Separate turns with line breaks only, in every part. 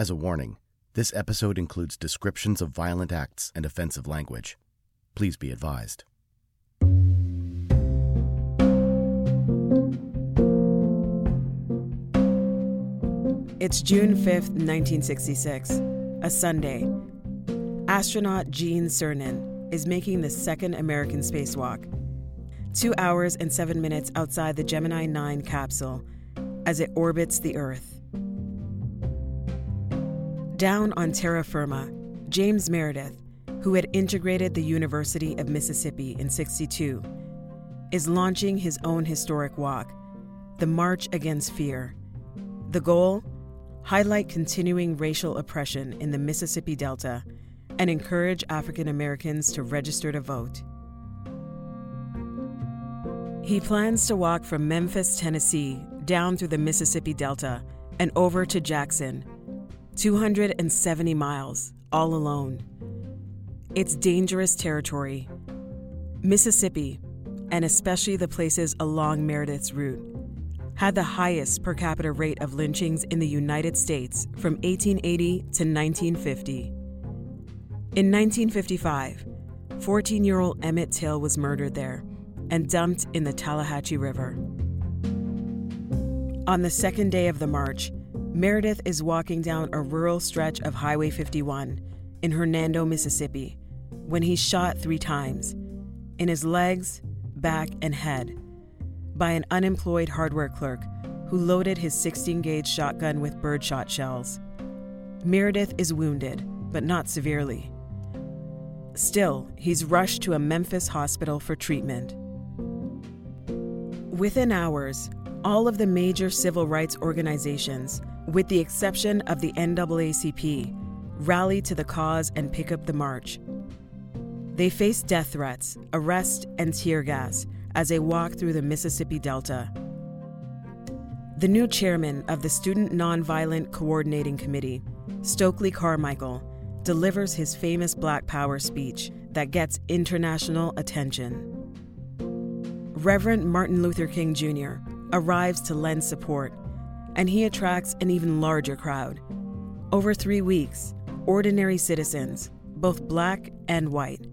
As a warning, this episode includes descriptions of violent acts and offensive language. Please be advised.
It's June 5th, 1966, a Sunday. Astronaut Gene Cernan is making the second American spacewalk, two hours and seven minutes outside the Gemini 9 capsule as it orbits the Earth. Down on terra firma, James Meredith, who had integrated the University of Mississippi in 62, is launching his own historic walk, the March Against Fear. The goal? Highlight continuing racial oppression in the Mississippi Delta and encourage African Americans to register to vote. He plans to walk from Memphis, Tennessee, down through the Mississippi Delta and over to Jackson, 270 miles, all alone. It's dangerous territory. Mississippi, and especially the places along Meredith's route, had the highest per capita rate of lynchings in the United States from 1880 to 1950. In 1955, 14 year old Emmett Till was murdered there and dumped in the Tallahatchie River. On the second day of the march, Meredith is walking down a rural stretch of Highway 51 in Hernando, Mississippi, when he's shot three times in his legs, back, and head by an unemployed hardware clerk who loaded his 16 gauge shotgun with birdshot shells. Meredith is wounded, but not severely. Still, he's rushed to a Memphis hospital for treatment. Within hours, all of the major civil rights organizations, with the exception of the NAACP, rally to the cause and pick up the march. They face death threats, arrest, and tear gas as they walk through the Mississippi Delta. The new chairman of the Student Nonviolent Coordinating Committee, Stokely Carmichael, delivers his famous Black Power speech that gets international attention. Reverend Martin Luther King Jr. arrives to lend support, and he attracts an even larger crowd. Over three weeks, ordinary citizens, both black and white,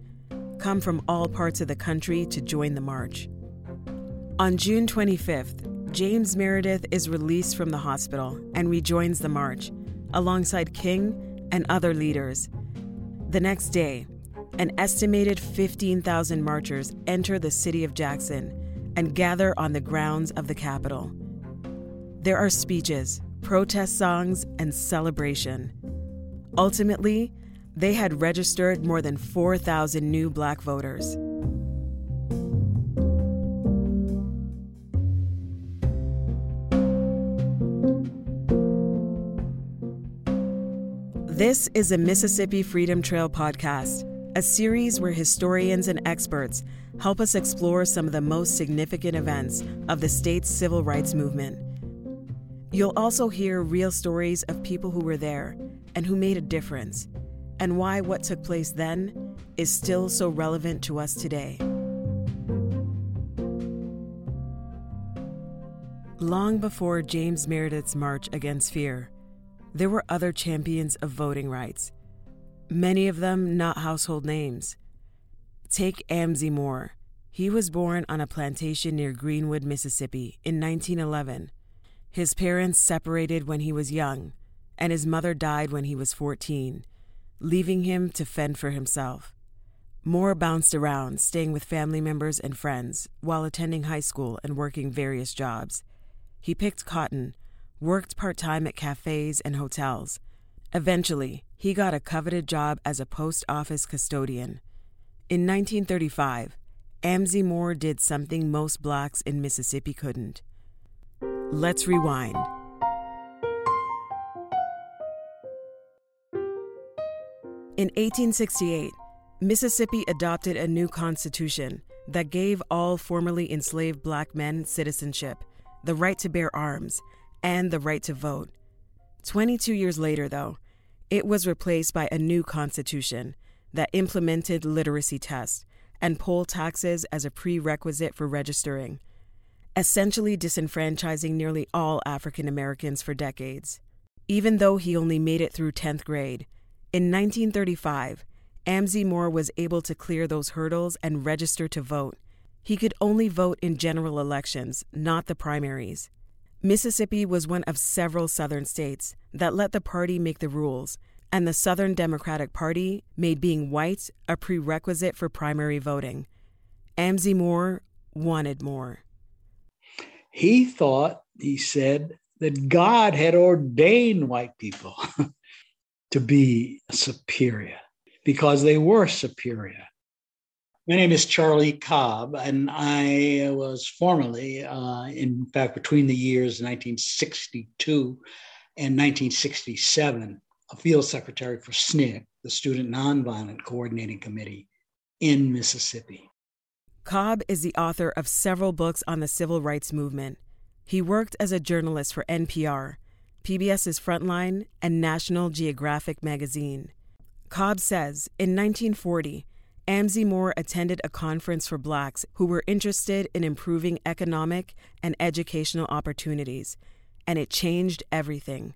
come from all parts of the country to join the march. On June 25th, James Meredith is released from the hospital and rejoins the march alongside King and other leaders. The next day, an estimated 15,000 marchers enter the city of Jackson and gather on the grounds of the Capitol. There are speeches, protest songs, and celebration. Ultimately, they had registered more than 4,000 new black voters. This is a Mississippi Freedom Trail podcast, a series where historians and experts help us explore some of the most significant events of the state's civil rights movement. You'll also hear real stories of people who were there and who made a difference and why what took place then is still so relevant to us today. Long before James Meredith's March Against Fear, there were other champions of voting rights, many of them not household names. Take Amzie Moore. He was born on a plantation near Greenwood, Mississippi in 1911. His parents separated when he was young, and his mother died when he was 14 leaving him to fend for himself. Moore bounced around, staying with family members and friends while attending high school and working various jobs. He picked cotton, worked part time at cafes and hotels. Eventually, he got a coveted job as a post office custodian. In 1935, Amzie Moore did something most blacks in Mississippi couldn't. Let's rewind. In 1868, Mississippi adopted a new constitution that gave all formerly enslaved black men citizenship, the right to bear arms, and the right to vote. 22 years later, though, it was replaced by a new constitution that implemented literacy tests and poll taxes as a prerequisite for registering, essentially disenfranchising nearly all African Americans for decades. even though he only made it through 10th grade. In 1935, Amzie Moore was able to clear those hurdles and register to vote. He could only vote in general elections, not the primaries. Mississippi was one of several southern states that let the party make the rules, and the Southern Democratic Party made being white a prerequisite for primary voting. Amzie Moore wanted more.
He thought, he said, that God had ordained white people to be superior because they were superior. My name is Charlie Cobb, and I was formerly, uh, in fact, between the years 1962 and 1967, a field secretary for SNCC, the Student Nonviolent Coordinating Committee in Mississippi.
Cobb is the author of several books on the civil rights movement. He worked as a journalist for NPR, PBS's Frontline, and National Geographic magazine. Cobb says in 1940, Amzie Moore attended a conference for blacks who were interested in improving economic and educational opportunities, and it changed everything.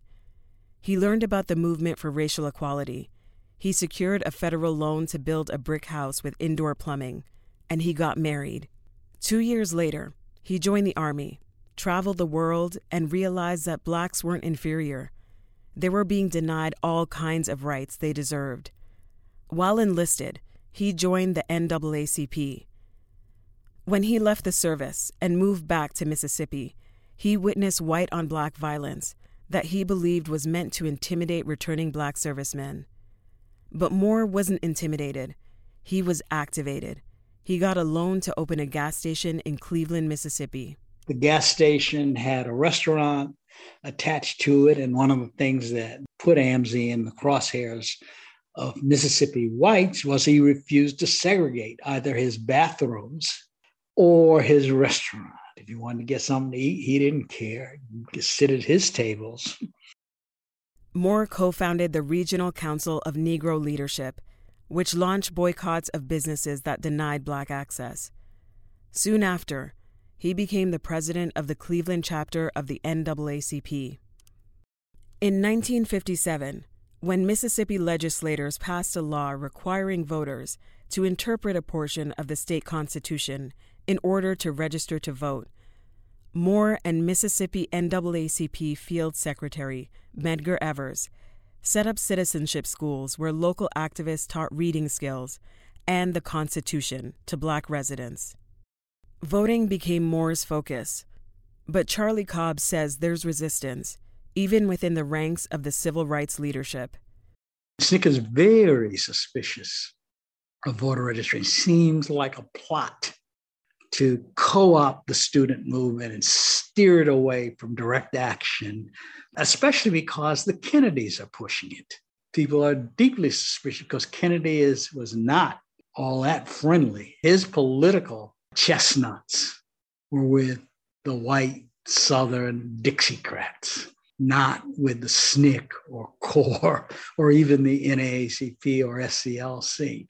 He learned about the movement for racial equality. He secured a federal loan to build a brick house with indoor plumbing, and he got married. Two years later, he joined the Army, traveled the world, and realized that blacks weren't inferior. They were being denied all kinds of rights they deserved. While enlisted, he joined the NAACP. When he left the service and moved back to Mississippi, he witnessed white on black violence that he believed was meant to intimidate returning black servicemen. But Moore wasn't intimidated, he was activated. He got a loan to open a gas station in Cleveland, Mississippi.
The gas station had a restaurant attached to it, and one of the things that put Amzie in the crosshairs of Mississippi whites was he refused to segregate either his bathrooms or his restaurant. If you wanted to get something to eat, he didn't care. Just sit at his tables.
Moore co founded the Regional Council of Negro Leadership, which launched boycotts of businesses that denied black access. Soon after, he became the president of the Cleveland chapter of the NAACP. In 1957, when Mississippi legislators passed a law requiring voters to interpret a portion of the state constitution in order to register to vote, Moore and Mississippi NAACP Field Secretary Medgar Evers set up citizenship schools where local activists taught reading skills and the Constitution to black residents. Voting became Moore's focus, but Charlie Cobb says there's resistance even within the ranks of the civil rights leadership.
SNCC is very suspicious of voter registration. Seems like a plot to co opt the student movement and steer it away from direct action, especially because the Kennedys are pushing it. People are deeply suspicious because Kennedy is, was not all that friendly. His political chestnuts were with the white Southern Dixiecrats not with the SNCC or CORE or even the NAACP or SCLC.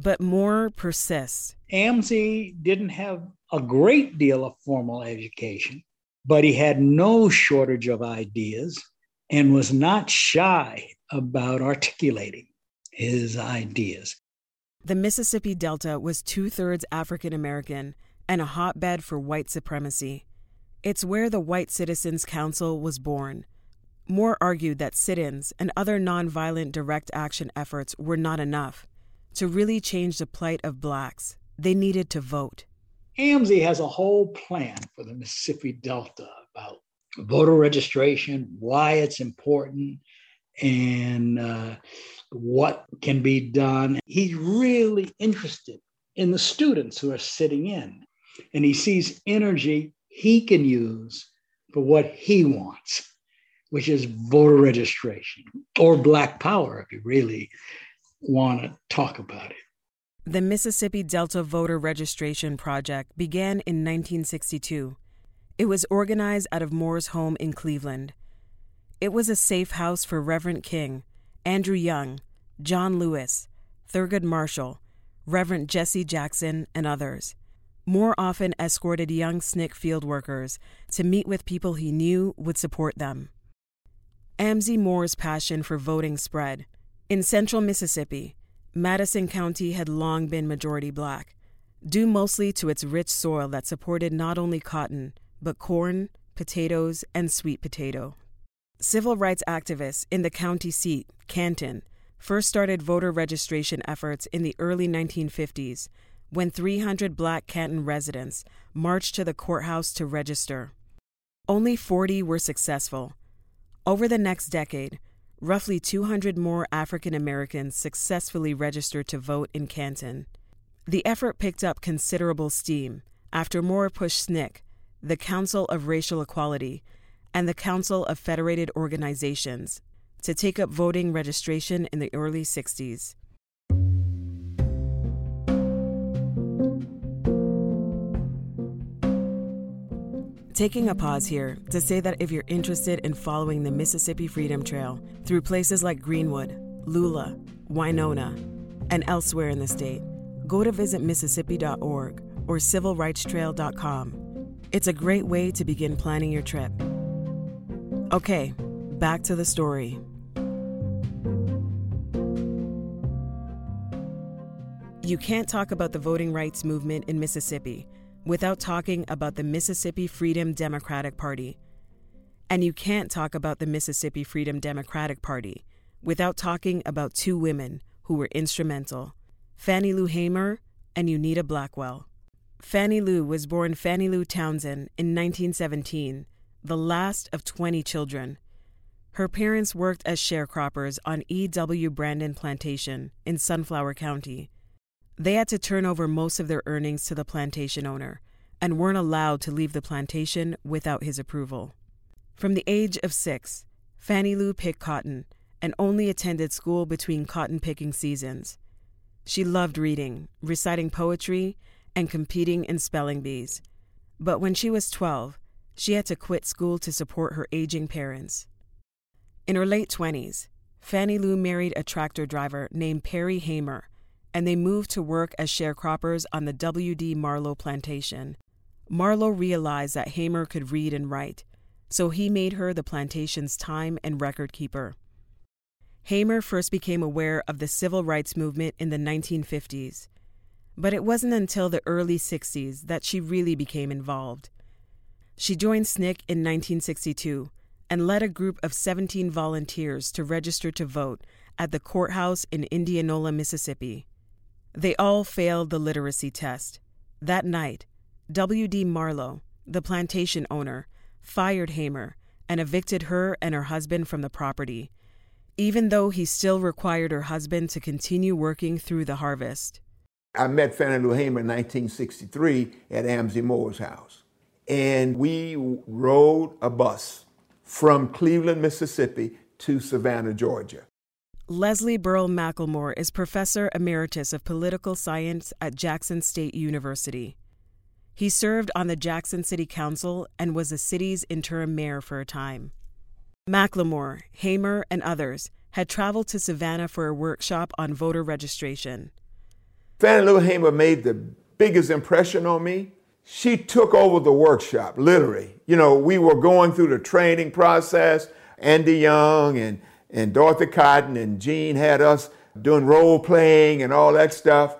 But Moore persists.
Amzie didn't have a great deal of formal education, but he had no shortage of ideas and was not shy about articulating his ideas.
The Mississippi Delta was two thirds African American and a hotbed for white supremacy. It's where the White Citizens Council was born. Moore argued that sit ins and other nonviolent direct action efforts were not enough. To really change the plight of blacks, they needed to vote.
Amzie has a whole plan for the Mississippi Delta about voter registration, why it's important, and uh, what can be done. He's really interested in the students who are sitting in, and he sees energy he can use for what he wants, which is voter registration or Black Power, if you really want to talk about it.
The Mississippi Delta Voter Registration Project began in 1962. It was organized out of Moore's home in Cleveland. It was a safe house for Reverend King, Andrew Young, John Lewis, Thurgood Marshall, Reverend Jesse Jackson, and others. Moore often escorted young SNCC field workers to meet with people he knew would support them. Amzie Moore's passion for voting spread. In central Mississippi, Madison County had long been majority black, due mostly to its rich soil that supported not only cotton, but corn, potatoes, and sweet potato. Civil rights activists in the county seat, Canton, first started voter registration efforts in the early 1950s when 300 black Canton residents marched to the courthouse to register. Only 40 were successful. Over the next decade, roughly 200 more African Americans successfully registered to vote in Canton. The effort picked up considerable steam after Moore pushed SNCC, the Council of Racial Equality, and the Council of Federated Organizations to take up voting registration in the early 60s. Taking a pause here to say that if you're interested in following the Mississippi Freedom Trail through places like Greenwood, Lula, Winona, and elsewhere in the state, go to visit Mississippi.org or civilrightstrail.com. It's a great way to begin planning your trip. Okay, back to the story. You can't talk about the voting rights movement in Mississippi without talking about the Mississippi Freedom Democratic Party. And you can't talk about the Mississippi Freedom Democratic Party without talking about two women who were instrumental Fannie Lou Hamer and Unita Blackwell. Fannie Lou was born Fannie Lou Townsend in 1917 the last of 20 children. Her parents worked as sharecroppers on E.W. Brandon Plantation in Sunflower County. They had to turn over most of their earnings to the plantation owner and weren't allowed to leave the plantation without his approval. From the age of six, Fannie Lou picked cotton and only attended school between cotton picking seasons. She loved reading, reciting poetry, and competing in spelling bees. But when she was 12, she had to quit school to support her aging parents. In her late 20s, Fannie Lou married a tractor driver named Perry Hamer, and they moved to work as sharecroppers on the W.D. Marlowe plantation. Marlowe realized that Hamer could read and write, so he made her the plantation's time and record keeper. Hamer first became aware of the civil rights movement in the 1950s, but it wasn't until the early 60s that she really became involved. She joined SNCC in 1962 and led a group of 17 volunteers to register to vote at the courthouse in Indianola, Mississippi. They all failed the literacy test. That night, W.D. Marlowe, the plantation owner, fired Hamer and evicted her and her husband from the property, even though he still required her husband to continue working through the harvest.
I met Fannie Lou Hamer in 1963 at Amzie Moore's house and we rode a bus from Cleveland, Mississippi to Savannah, Georgia.
Leslie Burl McLemore is Professor Emeritus of Political Science at Jackson State University. He served on the Jackson City Council and was the city's interim mayor for a time. McLemore, Hamer, and others had traveled to Savannah for a workshop on voter registration.
Fannie Lou Hamer made the biggest impression on me she took over the workshop, literally. You know, we were going through the training process. Andy Young and, and Dorothy Cotton and Jean had us doing role playing and all that stuff.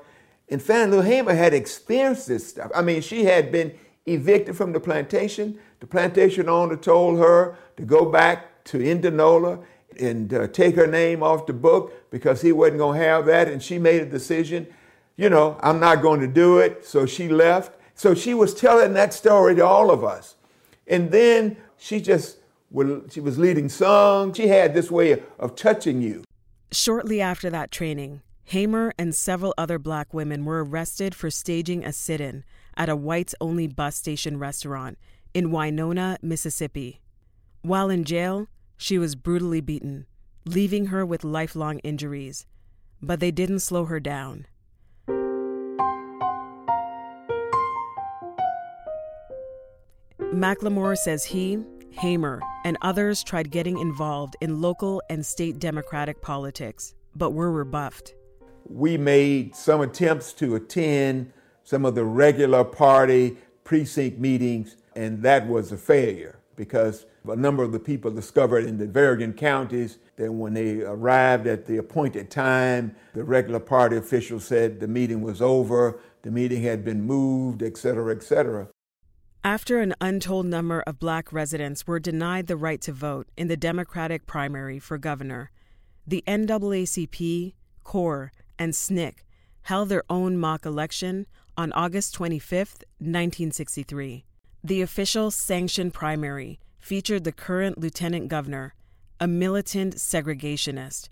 And Fannie Lou Hamer had experienced this stuff. I mean, she had been evicted from the plantation. The plantation owner told her to go back to Indianola and uh, take her name off the book because he wasn't going to have that. And she made a decision, you know, I'm not going to do it. So she left. So she was telling that story to all of us. And then she just, she was leading songs. She had this way of touching you.
Shortly after that training, Hamer and several other black women were arrested for staging a sit in at a whites only bus station restaurant in Winona, Mississippi. While in jail, she was brutally beaten, leaving her with lifelong injuries. But they didn't slow her down. McLemore says he, Hamer, and others tried getting involved in local and state Democratic politics, but were rebuffed.
We made some attempts to attend some of the regular party precinct meetings, and that was a failure because A number of the people discovered in the Bergen counties that when they arrived at the appointed time, the regular party official said the meeting was over, the meeting had been moved, et cetera, et etc.
After an untold number of black residents were denied the right to vote in the Democratic primary for governor, the NAACP, CORE, and SNCC held their own mock election on August 25, 1963. The official sanctioned primary featured the current lieutenant governor, a militant segregationist,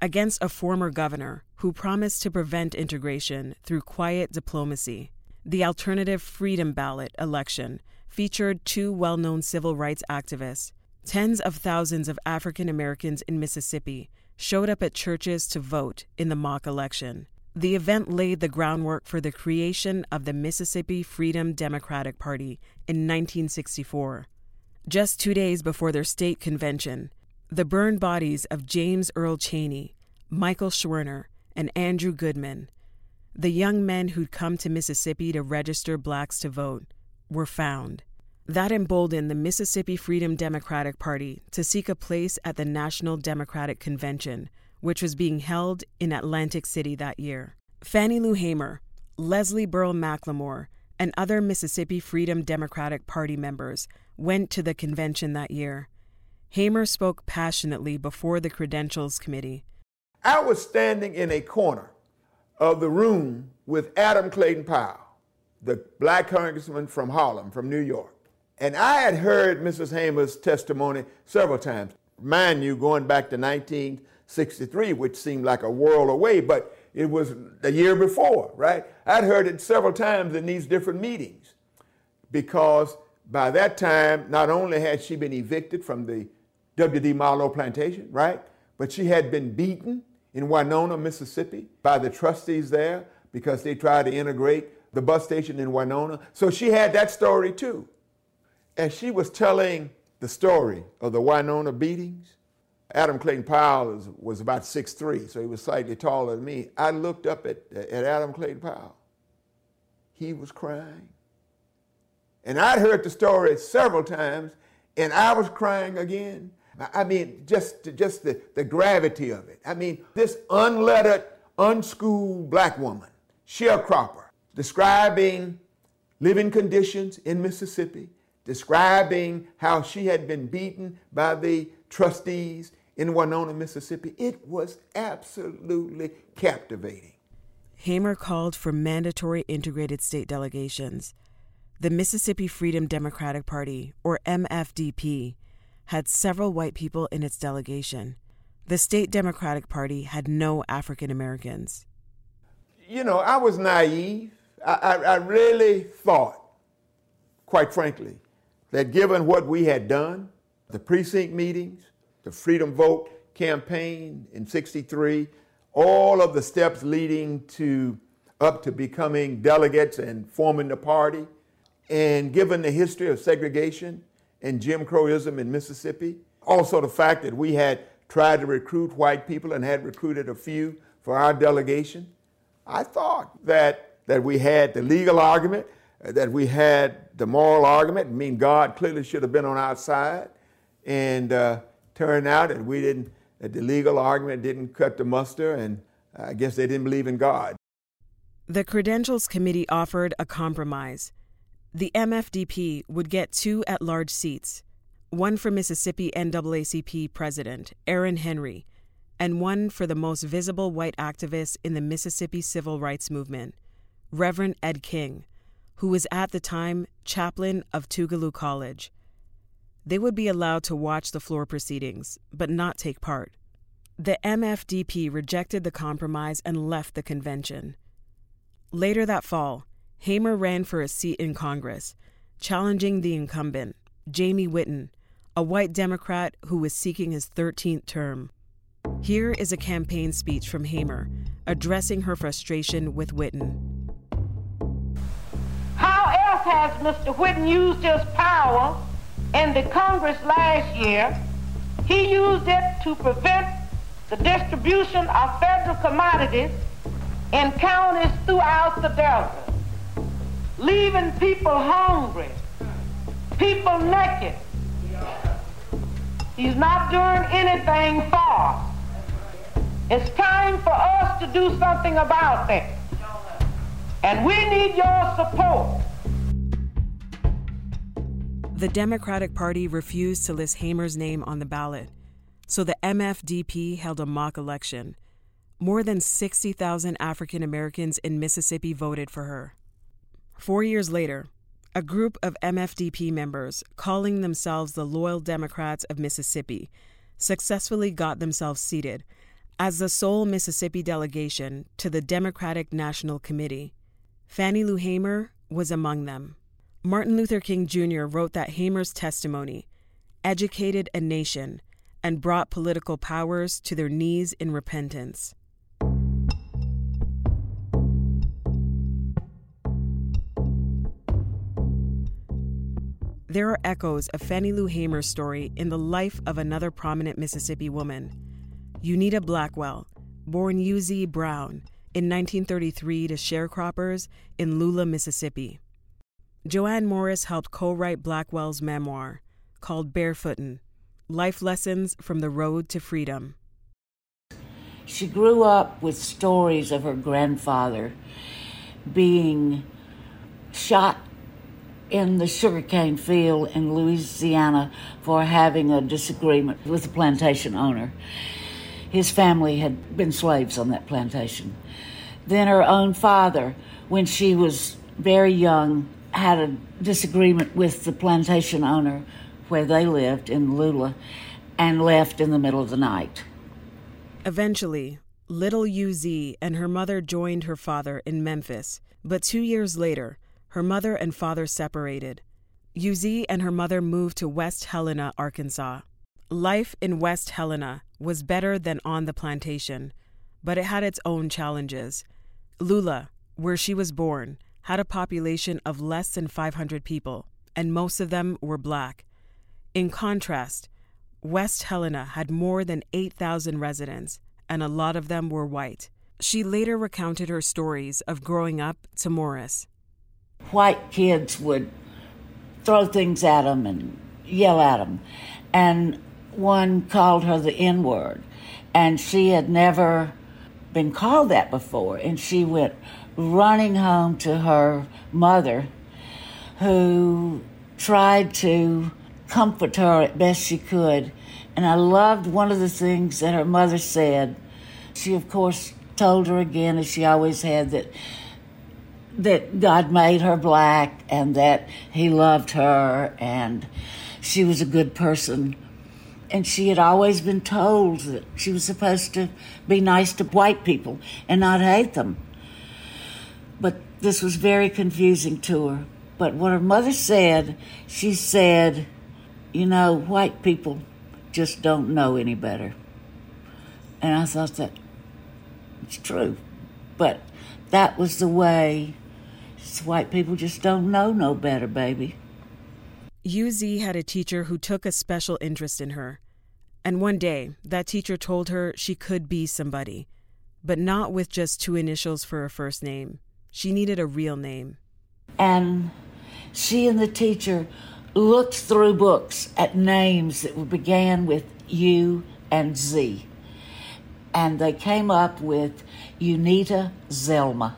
against a former governor who promised to prevent integration through quiet diplomacy. The alternative Freedom Ballot election featured two well known civil rights activists. Tens of thousands of African Americans in Mississippi showed up at churches to vote in the mock election. The event laid the groundwork for the creation of the Mississippi Freedom Democratic Party in 1964. Just two days before their state convention, the burned bodies of James Earl Chaney, Michael Schwerner, and Andrew Goodman, the young men who'd come to Mississippi to register blacks to vote, were found. That emboldened the Mississippi Freedom Democratic Party to seek a place at the National Democratic Convention which was being held in Atlantic City that year. Fannie Lou Hamer, Leslie Burl McLemore, and other Mississippi Freedom Democratic Party members went to the convention that year. Hamer spoke passionately before the Credentials Committee.
I was standing in a corner of the room with Adam Clayton Powell, the black congressman from Harlem, from New York. And I had heard Mrs. Hamer's testimony several times. Mind you, going back to 1963, which seemed like a world away, but it was the year before, right? I'd heard it several times in these different meetings because by that time, not only had she been evicted from the W.D. Marlowe plantation, right? But she had been beaten in Winona, Mississippi by the trustees there because they tried to integrate the bus station in Winona. So she had that story too. And she was telling the story of the Winona beatings Adam Clayton Powell is, was about 6'3", so he was slightly taller than me. I looked up at, at Adam Clayton Powell. He was crying. And I'd heard the story several times, and I was crying again. I mean, just, just the, the gravity of it. I mean, this unlettered, unschooled black woman, sharecropper, describing living conditions in Mississippi, describing how she had been beaten by the trustees in Winona, Mississippi. It was absolutely captivating.
Hamer called for mandatory integrated state delegations. The Mississippi Freedom Democratic Party, or MFDP, had several white people in its delegation. The state Democratic Party had no African Americans.
You know, I was naive. I, I, I really thought, quite frankly, that given what we had done, the precinct meetings, the Freedom Vote campaign in 63, all of the steps leading to up to becoming delegates and forming the party, and given the history of segregation and Jim Crowism in Mississippi, also the fact that we had tried to recruit white people and had recruited a few for our delegation, I thought that, that we had the legal argument, that we had the moral argument. I mean, God clearly should have been on our side. And uh, turned out that we didn't, that the legal argument didn't cut the muster, and I guess they didn't believe in God.
The Credentials Committee offered a compromise. The MFDP would get two at large seats one for Mississippi NAACP President Aaron Henry, and one for the most visible white activist in the Mississippi Civil Rights Movement, Reverend Ed King, who was at the time chaplain of Tougaloo College. They would be allowed to watch the floor proceedings, but not take part. The MFDP rejected the compromise and left the convention. Later that fall, Hamer ran for a seat in Congress, challenging the incumbent, Jamie Whitten, a white Democrat who was seeking his 13th term. Here is a campaign speech from Hamer addressing her frustration with Whitten.
How else has Mr. Whitten used his power in the Congress last year? He used it to prevent the distribution of federal commodities in counties throughout the Delta, leaving people hungry, people naked, He's not doing anything for. It's time for us to do something about that. And we need your support.
The Democratic Party refused to list Hamer's name on the ballot, so the MFDP held a mock election. More than 60,000 African Americans in Mississippi voted for her. Four years later, a group of MFDP members, calling themselves the Loyal Democrats of Mississippi, successfully got themselves seated as the sole Mississippi delegation to the Democratic National Committee. Fannie Lou Hamer was among them. Martin Luther King Jr. wrote that Hamer's testimony educated a nation and brought political powers to their knees in repentance. There are echoes of Fannie Lou Hamer's story in the life of another prominent Mississippi woman, Unita Blackwell, born U.Z. Brown in 1933 to sharecroppers in Lula, Mississippi. Joanne Morris helped co write Blackwell's memoir called Barefootin' Life Lessons from the Road to Freedom.
She grew up with stories of her grandfather being shot in the sugarcane field in Louisiana for having a disagreement with the plantation owner. His family had been slaves on that plantation. Then her own father, when she was very young, had a disagreement with the plantation owner where they lived in Lula and left in the middle of the night.
Eventually, little UZ and her mother joined her father in Memphis, but two years later, her mother and father separated. UZ and her mother moved to West Helena, Arkansas. Life in West Helena was better than on the plantation, but it had its own challenges. Lula, where she was born, had a population of less than 500 people, and most of them were black. In contrast, West Helena had more than 8,000 residents, and a lot of them were white. She later recounted her stories of growing up to Morris
white kids would throw things at them and yell at them. And one called her the N word. And she had never been called that before. And she went running home to her mother, who tried to comfort her as best she could. And I loved one of the things that her mother said. She, of course, told her again, as she always had, that that God made her black and that He loved her and she was a good person. And she had always been told that she was supposed to be nice to white people and not hate them. But this was very confusing to her. But what her mother said, she said, You know, white people just don't know any better. And I thought that it's true. But that was the way white people just don't know no better, baby.
UZ had a teacher who took a special interest in her. And one day, that teacher told her she could be somebody, but not with just two initials for her first name. She needed a real name.
And she and the teacher looked through books at names that began with U and Z. And they came up with Unita Zelma.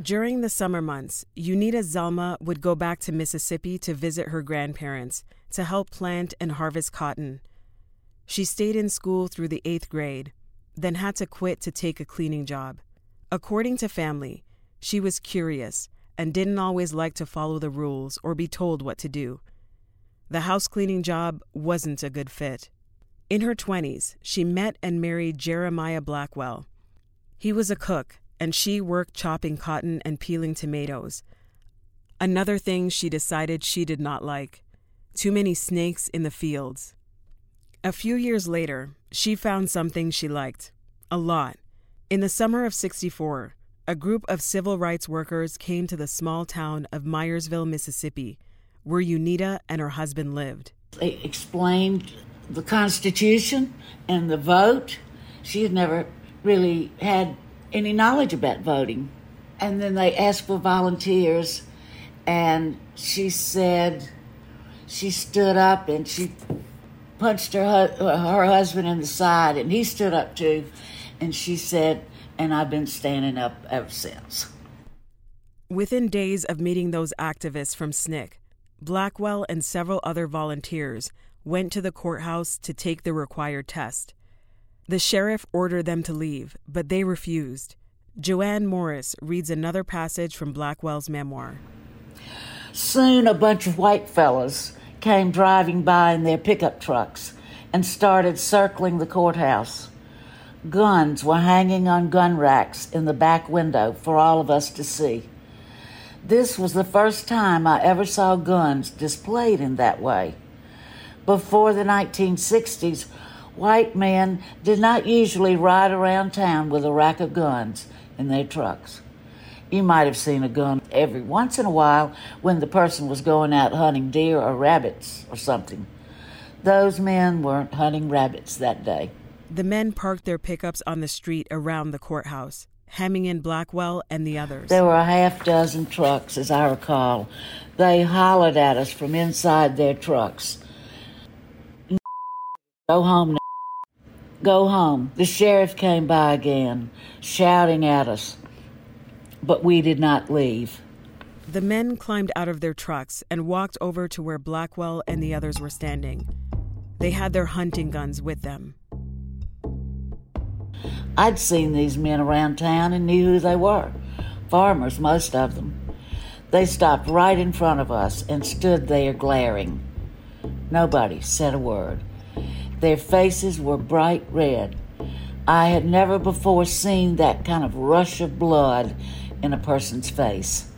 During the summer months, Unita Zelma would go back to Mississippi to visit her grandparents to help plant and harvest cotton. She stayed in school through the eighth grade, then had to quit to take a cleaning job. According to family, she was curious and didn't always like to follow the rules or be told what to do. The house cleaning job wasn't a good fit. In her 20s, she met and married Jeremiah Blackwell. He was a cook and she worked chopping cotton and peeling tomatoes. Another thing she decided she did not like too many snakes in the fields. A few years later, she found something she liked a lot. In the summer of 64, a group of civil rights workers came to the small town of Mayersville, Mississippi, where Unita and her husband lived.
They explained the Constitution and the vote. She had never really had any knowledge about voting. And then they asked for volunteers, and she said, she stood up and she punched her, her husband in the side, and he stood up too. And she said, and I've been standing up ever since.
Within days of meeting those activists from SNCC, Blackwell and several other volunteers went to the courthouse to take the required test. The sheriff ordered them to leave, but they refused. Joanne Morris reads another passage from Blackwell's memoir.
Soon a bunch of white fellows came driving by in their pickup trucks and started circling the courthouse. Guns were hanging on gun racks in the back window for all of us to see. This was the first time I ever saw guns displayed in that way. Before the 1960s, white men did not usually ride around town with a rack of guns in their trucks. You might have seen a gun every once in a while when the person was going out hunting deer or rabbits or something. Those men weren't hunting rabbits that day.
The men parked their pickups on the street around the courthouse, hemming in Blackwell and the others.
There were a half dozen trucks, as I recall. They hollered at us from inside their trucks. Go home now. Go home. The sheriff came by again, shouting at us. But we did not leave.
The men climbed out of their trucks and walked over to where Blackwell and the others were standing. They had their hunting guns with them.
I'd seen these men around town and knew who they were. Farmers, most of them. They stopped right in front of us and stood there glaring. Nobody said a word. Their faces were bright red. I had never before seen that kind of rush of blood in a person's face.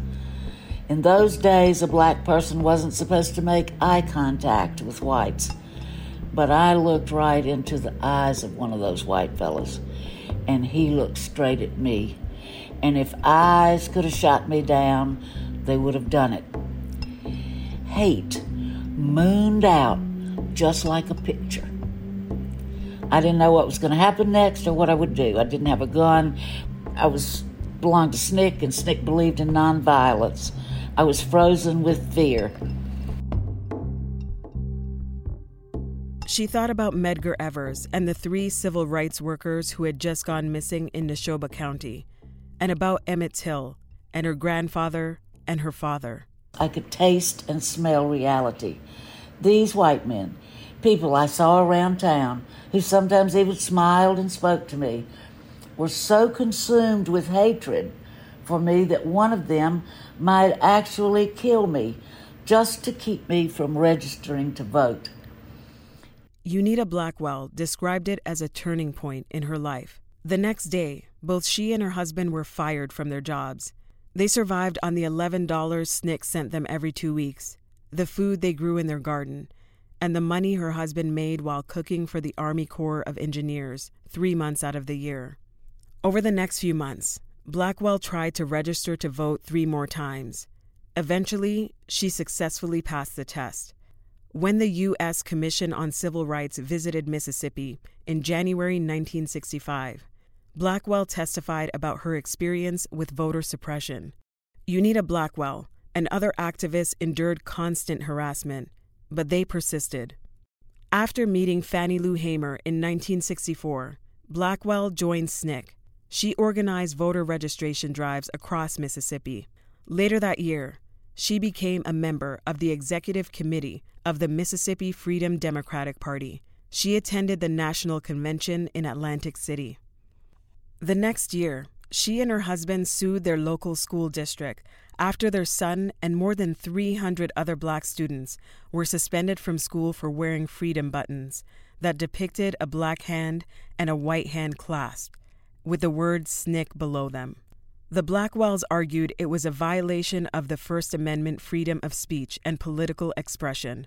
In those days, a black person wasn't supposed to make eye contact with whites. But I looked right into the eyes of one of those white fellows and he looked straight at me. And if eyes could have shot me down, they would have done it. Hate mooned out just like a picture. I didn't know what was going to happen next or what I would do. I didn't have a gun. I was belonged to SNCC, and SNCC believed in nonviolence. I was frozen with fear.
She thought about Medgar Evers and the three civil rights workers who had just gone missing in Neshoba County, and about Emmett Till and her grandfather and her father.
I could taste and smell reality. These white men, people I saw around town, who sometimes even smiled and spoke to me, were so consumed with hatred for me that one of them might actually kill me just to keep me from registering to vote.
Unita Blackwell described it as a turning point in her life. The next day, both she and her husband were fired from their jobs. They survived on the $11 SNCC sent them every two weeks, the food they grew in their garden, and the money her husband made while cooking for the Army Corps of Engineers three months out of the year. Over the next few months, Blackwell tried to register to vote three more times. Eventually, she successfully passed the test. When the U.S. Commission on Civil Rights visited Mississippi in January 1965, Blackwell testified about her experience with voter suppression. Unita Blackwell and other activists endured constant harassment, but they persisted. After meeting Fannie Lou Hamer in 1964, Blackwell joined SNCC. She organized voter registration drives across Mississippi. Later that year, she became a member of the executive committee of the Mississippi Freedom Democratic Party. She attended the national convention in Atlantic City. The next year, she and her husband sued their local school district after their son and more than 300 other black students were suspended from school for wearing freedom buttons that depicted a black hand and a white hand clasped, with the word SNCC below them. The Blackwells argued it was a violation of the First Amendment freedom of speech and political expression,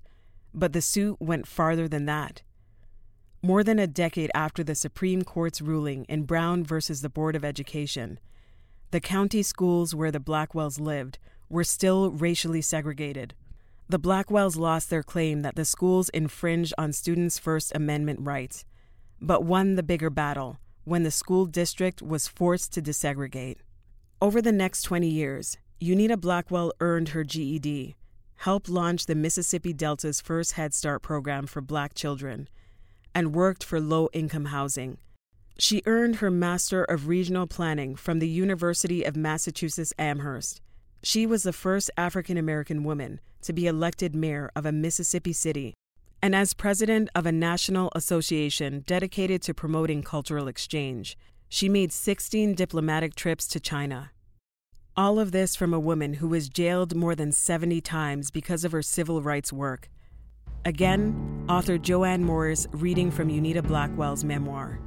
but the suit went farther than that. More than a decade after the Supreme Court's ruling in Brown versus the Board of Education, the county schools where the Blackwells lived were still racially segregated. The Blackwells lost their claim that the schools infringed on students' First Amendment rights, but won the bigger battle when the school district was forced to desegregate. Over the next 20 years, Unita Blackwell earned her GED. helped launch the Mississippi Delta's first Head Start program for black children, and worked for low income housing. She earned her Master of Regional Planning from the University of Massachusetts Amherst. She was the first African American woman to be elected mayor of a Mississippi city, and as president of a national association dedicated to promoting cultural exchange. She made 16 diplomatic trips to China. All of this from a woman who was jailed more than 70 times because of her civil rights work. Again, author Joanne Morris reading from Unita Blackwell's memoir.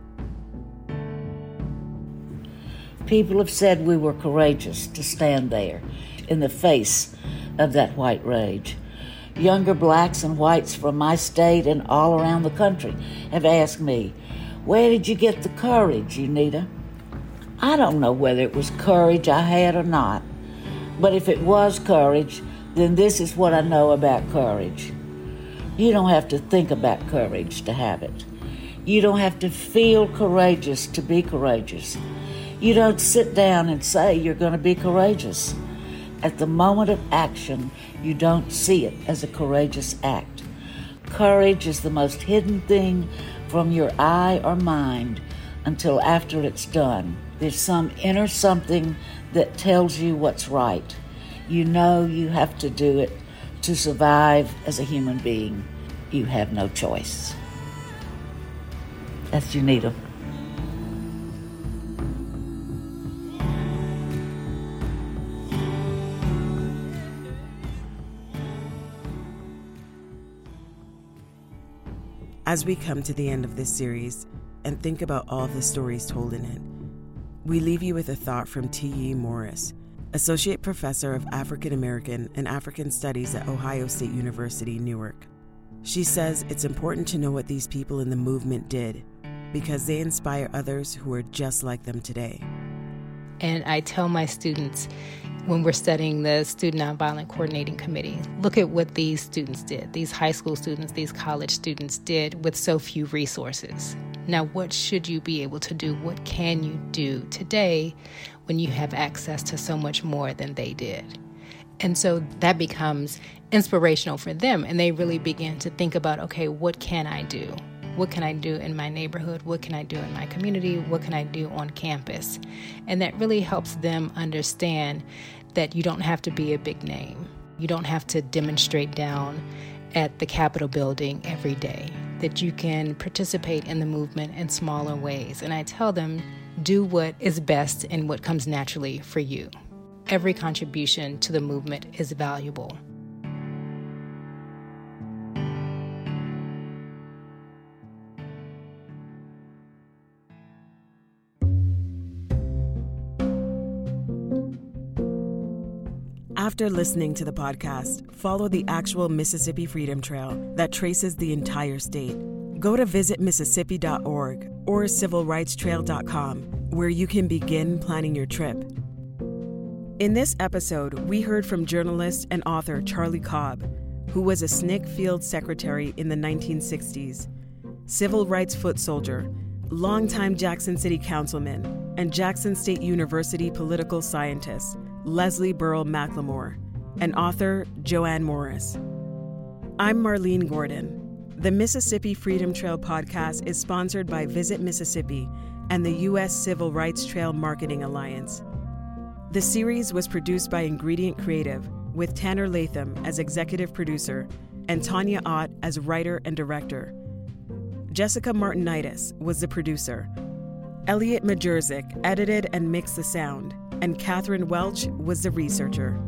People have said we were courageous to stand there in the face of that white rage. Younger blacks and whites from my state and all around the country have asked me, Where did you get the courage, Unita? I don't know whether it was courage I had or not, but if it was courage, then this is what I know about courage. You don't have to think about courage to have it. You don't have to feel courageous to be courageous. You don't sit down and say you're going to be courageous. At the moment of action, you don't see it as a courageous act. Courage is the most hidden thing from your eye or mind until after it's done. There's some inner something that tells you what's right. You know you have to do it to survive as a human being. You have no choice. That's Unita.
As we come to the end of this series and think about all the stories told in it, we leave you with a thought from Tiyi Morris, Associate Professor of African American and African Studies at Ohio State University, Newark. She says it's important to know what these people in the movement did because they inspire others who are just like them today.
And I tell my students when we're studying the Student Nonviolent Coordinating Committee, look at what these students did, these high school students, these college students did with so few resources. Now, what should you be able to do? What can you do today when you have access to so much more than they did? And so that becomes inspirational for them, and they really begin to think about okay, what can I do? What can I do in my neighborhood? What can I do in my community? What can I do on campus? And that really helps them understand that you don't have to be a big name. You don't have to demonstrate down at the Capitol building every day, that you can participate in the movement in smaller ways. And I tell them, do what is best and what comes naturally for you. Every contribution to the movement is valuable.
After listening to the podcast, follow the actual Mississippi Freedom Trail that traces the entire state. Go to visitmississippi.org or civilrightstrail.com, where you can begin planning your trip. In this episode, we heard from journalist and author Charlie Cobb, who was a SNCC field secretary in the 1960s, civil rights foot soldier, longtime Jackson City councilman, and Jackson State University political scientist Leslie Burl McLemore, and author Joanne Morris. I'm Marlene Gordon. The Mississippi Freedom Trail podcast is sponsored by Visit Mississippi and the U.S. Civil Rights Trail Marketing Alliance. The series was produced by Ingredient Creative, with Tanner Latham as executive producer and Tanya Ott as writer and director. Jessica Martinitis was the producer. Elliot Majerzik edited and mixed the sound, and Catherine Welch was the researcher.